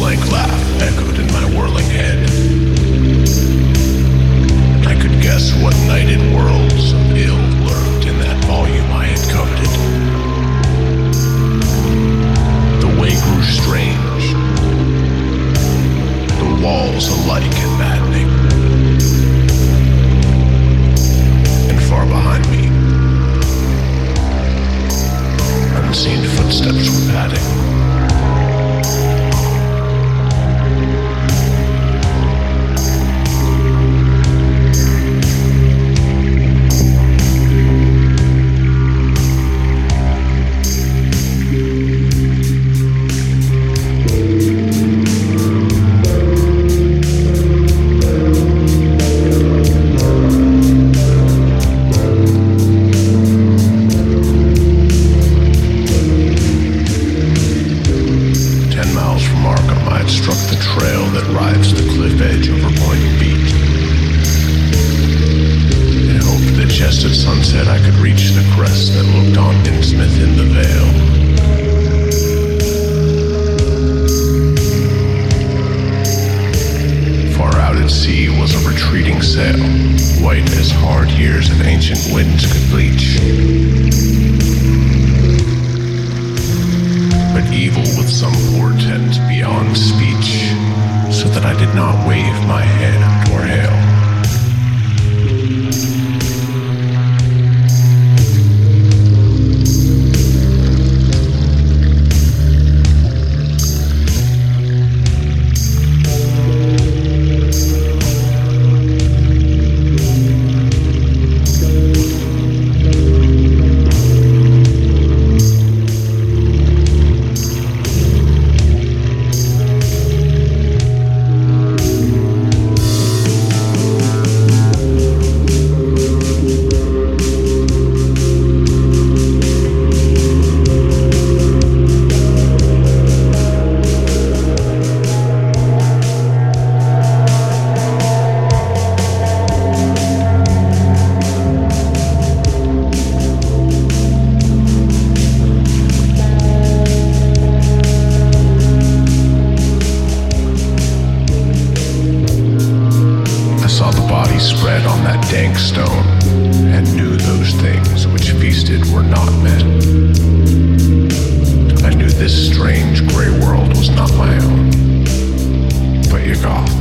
blank laugh echoed in my whirling head. I could guess what nighted worlds of ill lurked in that volume I had coveted. The way grew strange, the walls alike and maddening. And far behind me, unseen footsteps were padding. Sea was a retreating sail, white as hard years of ancient winds could bleach. but evil with some portent beyond speech, so that I did not wave my hand or hail. Spread on that dank stone, and knew those things which feasted were not men. I knew this strange gray world was not my own, but Yuggoth,